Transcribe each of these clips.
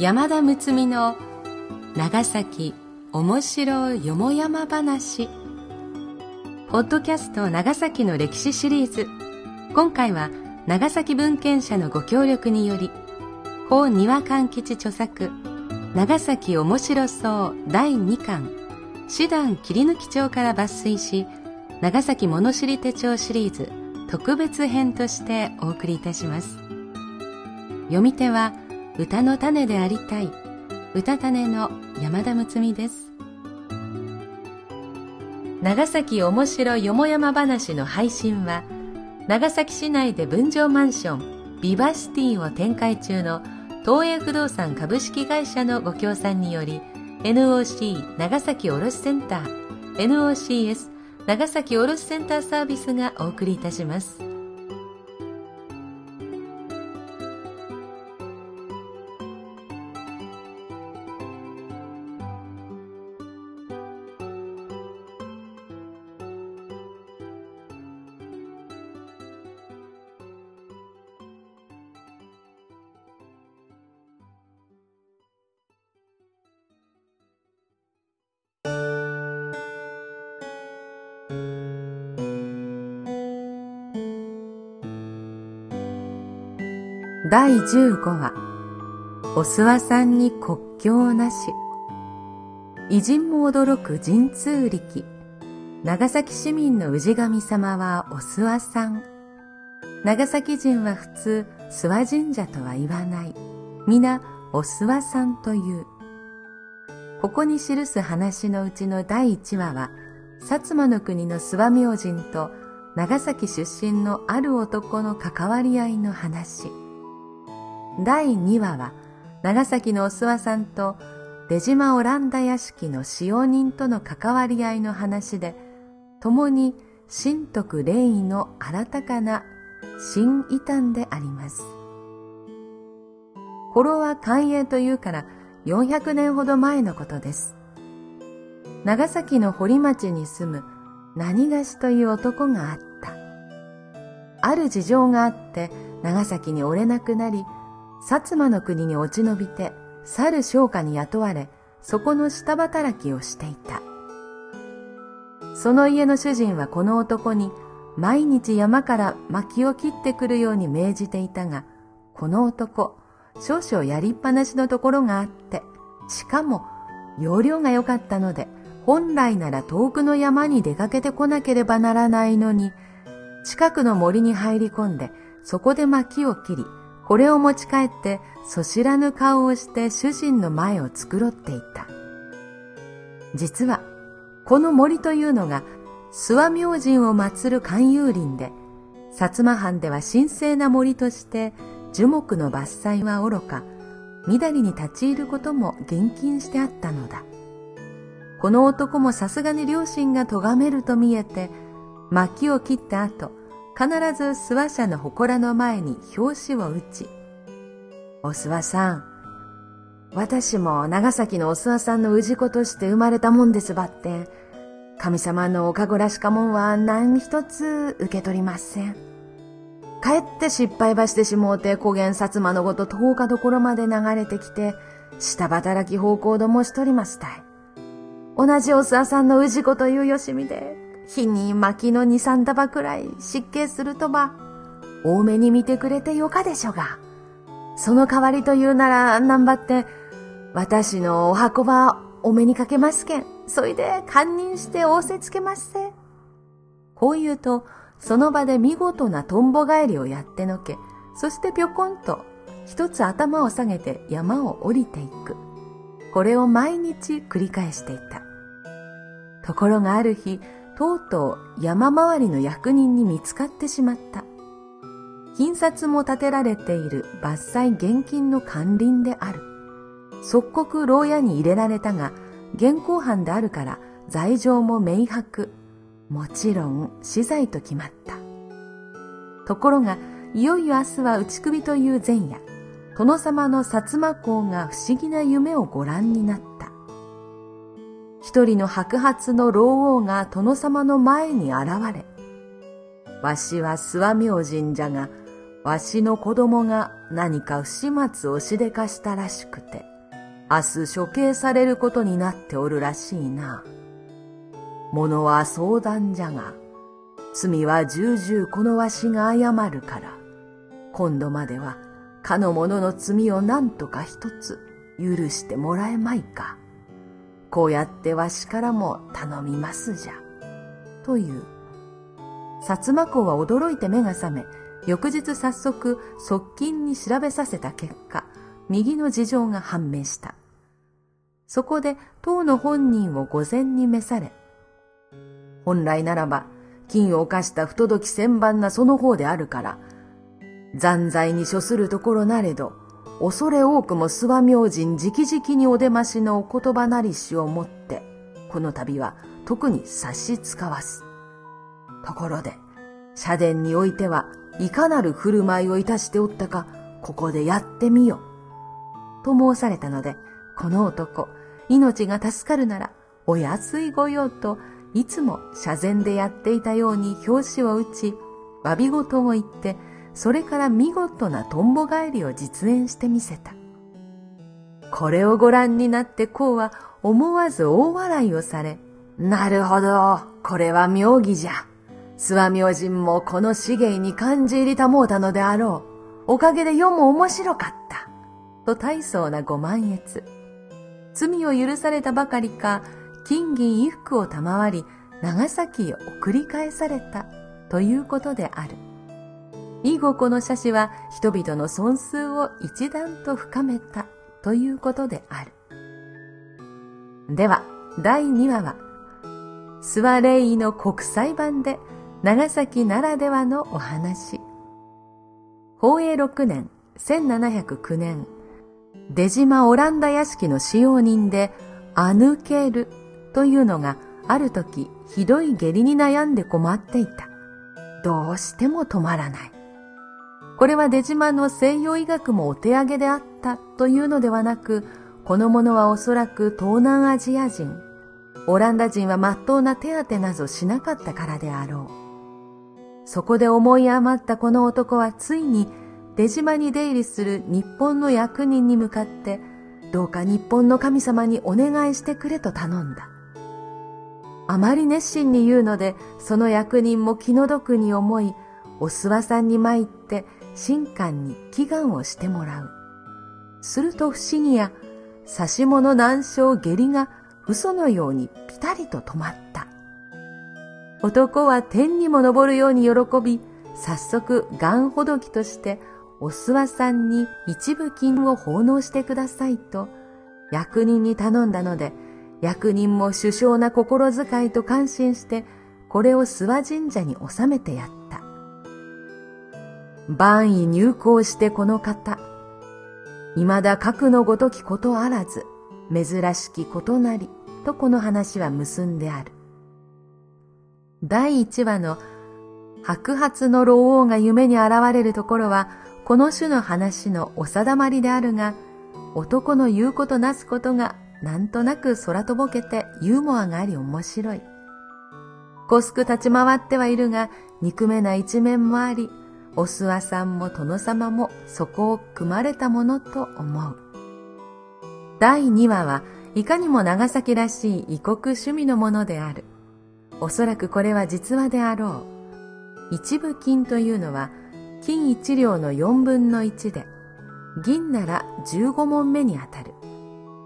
山田睦美の長崎面白よもやま話。ポッドキャスト長崎の歴史シリーズ。今回は長崎文献社のご協力により法庭勘吉著作長崎面白そう第2巻師団切り抜き帳から抜粋し長崎物知り手帳シリーズ特別編としてお送りいたします。読み手は歌の種でありたい歌種の山田睦美です長崎おもしろよもやま話の配信は長崎市内で分譲マンションビバシティを展開中の東映不動産株式会社のご協賛により NOC 長崎卸センター NOCS 長崎卸センターサービスがお送りいたします。第15話。お諏訪さんに国境なし。偉人も驚く神通力。長崎市民の氏神様はお諏訪さん。長崎人は普通諏訪神社とは言わない。皆お諏訪さんという。ここに記す話のうちの第1話は薩摩の国の諏訪明神と長崎出身のある男の関わり合いの話第2話は長崎のお諏訪さんと出島オランダ屋敷の使用人との関わり合いの話で共に神徳霊異の新たかな新異端であります。頃は寛永というから400年ほど前のことです。長崎の堀町に住む何がしという男があった。ある事情があって長崎に折れなくなり薩摩の国に落ち延びて、猿商家に雇われ、そこの下働きをしていた。その家の主人はこの男に毎日山から薪を切ってくるように命じていたが、この男、少々やりっぱなしのところがあって、しかも容量が良かったので、本来なら遠くの山に出かけてこなければならないのに、近くの森に入り込んで、そこで薪を切り、これを持ち帰ってそ知らぬ顔をして主人の前を繕っていた。実は、この森というのが、諏訪明神を祀る勧誘林で、薩摩藩では神聖な森として樹木の伐採はおろか、緑に立ち入ることも厳禁してあったのだ。この男もさすがに両親が咎めると見えて、薪を切った後、必ず諏訪社の祠の前に表紙を打ち、お諏訪さん、私も長崎のお諏訪さんの氏子として生まれたもんですばって、神様のおかごらしかもんは何一つ受け取りません。かえって失敗ばしてしもうて古元薩摩のごと10日どころまで流れてきて、下働き方向どもしとりますたい。同じお諏訪さんの氏子というよしみで、日に薪の二三束くらい湿気するとば、多めに見てくれてよかでしょが。その代わりというなら、なんばって、私のお箱ばお目にかけますけん。そいで堪忍して仰せつけますせ。こう言うと、その場で見事なトンボ帰りをやってのけ、そしてぴょこんと一つ頭を下げて山を降りていく。これを毎日繰り返していた。ところがある日、とうとう山回りの役人に見つかってしまった。金札も立てられている伐採現金の管林である。即刻牢屋に入れられたが、現行犯であるから罪状も明白。もちろん死罪と決まった。ところが、いよいよ明日は打ち首という前夜、殿様の薩摩公が不思議な夢をご覧になった。一人の白髪の老王が殿様の前に現れ、わしは諏訪明神じゃが、わしの子供が何か不始末をしでかしたらしくて、明日処刑されることになっておるらしいな。物は相談じゃが、罪は重々このわしが謝るから、今度まではかの者の罪を何とか一つ許してもらえまいか。こうやってわしからも頼みますじゃ。という。薩摩公は驚いて目が覚め、翌日早速側近に調べさせた結果、右の事情が判明した。そこで当の本人を御前に召され、本来ならば、金を犯した不届き千番なその方であるから、残罪に処するところなれど、恐れ多くも諏訪明神直々にお出ましのお言葉なりしをもって、この度は特に差し使わす。ところで、社殿においてはいかなる振る舞いをいたしておったか、ここでやってみよ。と申されたので、この男、命が助かるなら、お安いご用と、いつも社前でやっていたように表紙を打ち、詫び事を言って、それから見事なとんぼ返りを実演してみせた。これをご覧になってこうは思わず大笑いをされ、なるほど、これは妙義じゃ。諏訪明神もこの資源に感じ入りたもうたのであろう。おかげで世も面白かった。と大層なご満悦。罪を許されたばかりか、金銀衣服を賜り、長崎へ送り返されたということである。以後この写真は人々の損数を一段と深めたということである。では、第2話は、スワレイの国際版で長崎ならではのお話。宝永6年、1709年、出島オランダ屋敷の使用人で、アヌケルというのがある時ひどい下痢に悩んで困っていた。どうしても止まらない。これは出島の西洋医学もお手上げであったというのではなく、この者はおそらく東南アジア人。オランダ人は真っ当な手当てなどしなかったからであろう。そこで思い余ったこの男はついに出島に出入りする日本の役人に向かって、どうか日本の神様にお願いしてくれと頼んだ。あまり熱心に言うので、その役人も気の毒に思い、お諏訪さんに参って神官に祈願をしてもらう。すると不思議や、差し物難所下痢が嘘のようにピタリと止まった。男は天にも昇るように喜び、早速、がんほどきとして、お諏訪さんに一部金を奉納してくださいと、役人に頼んだので、役人も首相な心遣いと感心して、これを諏訪神社に収めてやった。万位入校してこの方、未だ核のごときことあらず、珍しきことなり、とこの話は結んである。第一話の白髪の老王が夢に現れるところは、この種の話のお定まりであるが、男の言うことなすことがなんとなく空とぼけてユーモアがあり面白い。こすく立ち回ってはいるが、憎めな一面もあり、お諏訪さんも殿様もそこを組まれたものと思う。第2話はいかにも長崎らしい異国趣味のものである。おそらくこれは実話であろう。一部金というのは金一両の四分の一で、銀なら十五問目にあたる。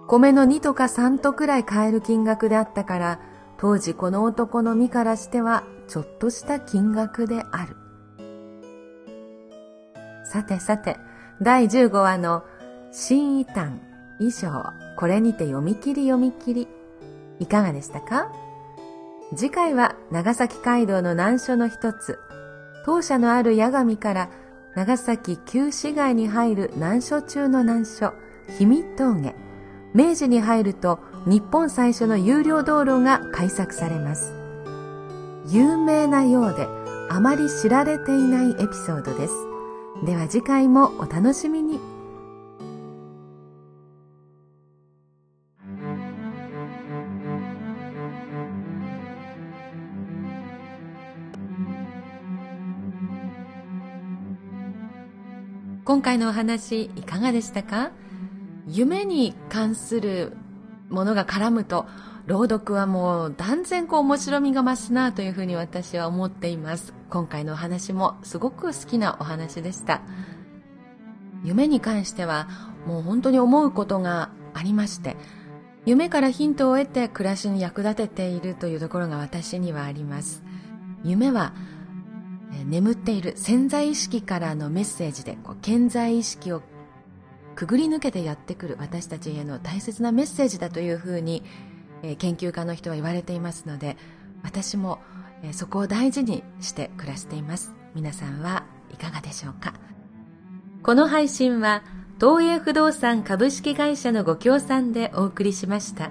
米の2とか3とくらい買える金額であったから、当時この男の身からしてはちょっとした金額である。さてさて、第15話の新異端以上、これにて読み切り読み切り。いかがでしたか？次回は長崎街道の難所の一つ、当社のある八神から長崎旧市街に入る難所中の難所、氷見峠。明治に入ると日本最初の有料道路が開削されます。有名なようであまり知られていないエピソードです。では次回もお楽しみに。今回のお話いかがでしたか？夢に関するものが絡むと朗読はもう断然こう面白みが増すなというふうに私は思っています。今回のお話もすごく好きなお話でした。夢に関してはもう本当に思うことがありまして夢からヒントを得て暮らしに役立てているというところが私にはあります。夢は眠っている潜在意識からのメッセージでこう潜在意識をくぐり抜けてやってくる私たちへの大切なメッセージだというふうに、え、研究家の人は言われていますので私も、え、そこを大事にして暮らしています。皆さんはいかがでしょうか？この配信は東映不動産株式会社のご協賛でお送りしました。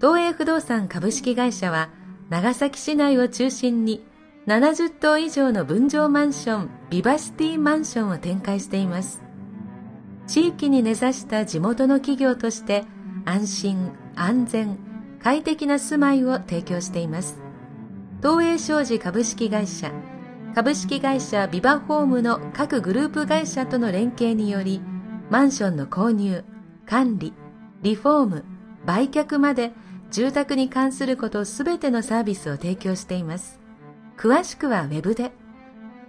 東映不動産株式会社は長崎市内を中心に70棟以上の分譲マンションビバシティマンションを展開しています。地域に根ざした地元の企業として安心安全快適な住まいを提供しています。東映商事株式会社株式会社ビバホームの各グループ会社との連携によりマンションの購入管理リフォーム売却まで住宅に関することすべてのサービスを提供しています。詳しくはウェブで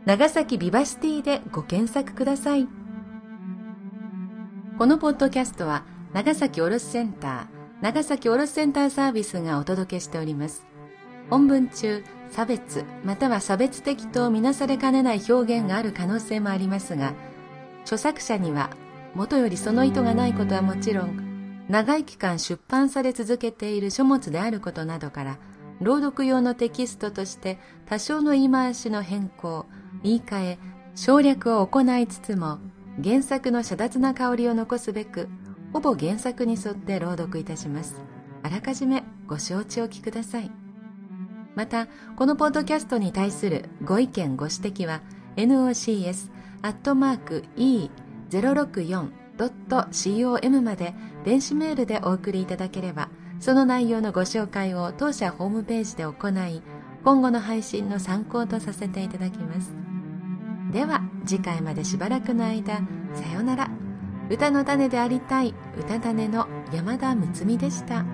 長崎ビバシティでご検索ください。このポッドキャストは長崎卸センター長崎卸センターサービスがお届けしております。本文中差別または差別的とみなされかねない表現がある可能性もありますが著作者にはもとよりその意図がないことはもちろん長い期間出版され続けている書物であることなどから朗読用のテキストとして多少の言い回しの変更言い換え省略を行いつつも原作の遮奪な香りを残すべくほぼ原作に沿って朗読いたします。あらかじめご承知おきください。またこのポッドキャストに対するご意見ご指摘は nocs.e064.com まで電子メールでお送りいただければその内容のご紹介を当社ホームページで行い今後の配信の参考とさせていただきます。では次回までしばらくの間さようなら。歌の種でありたい歌種の山田睦美でした。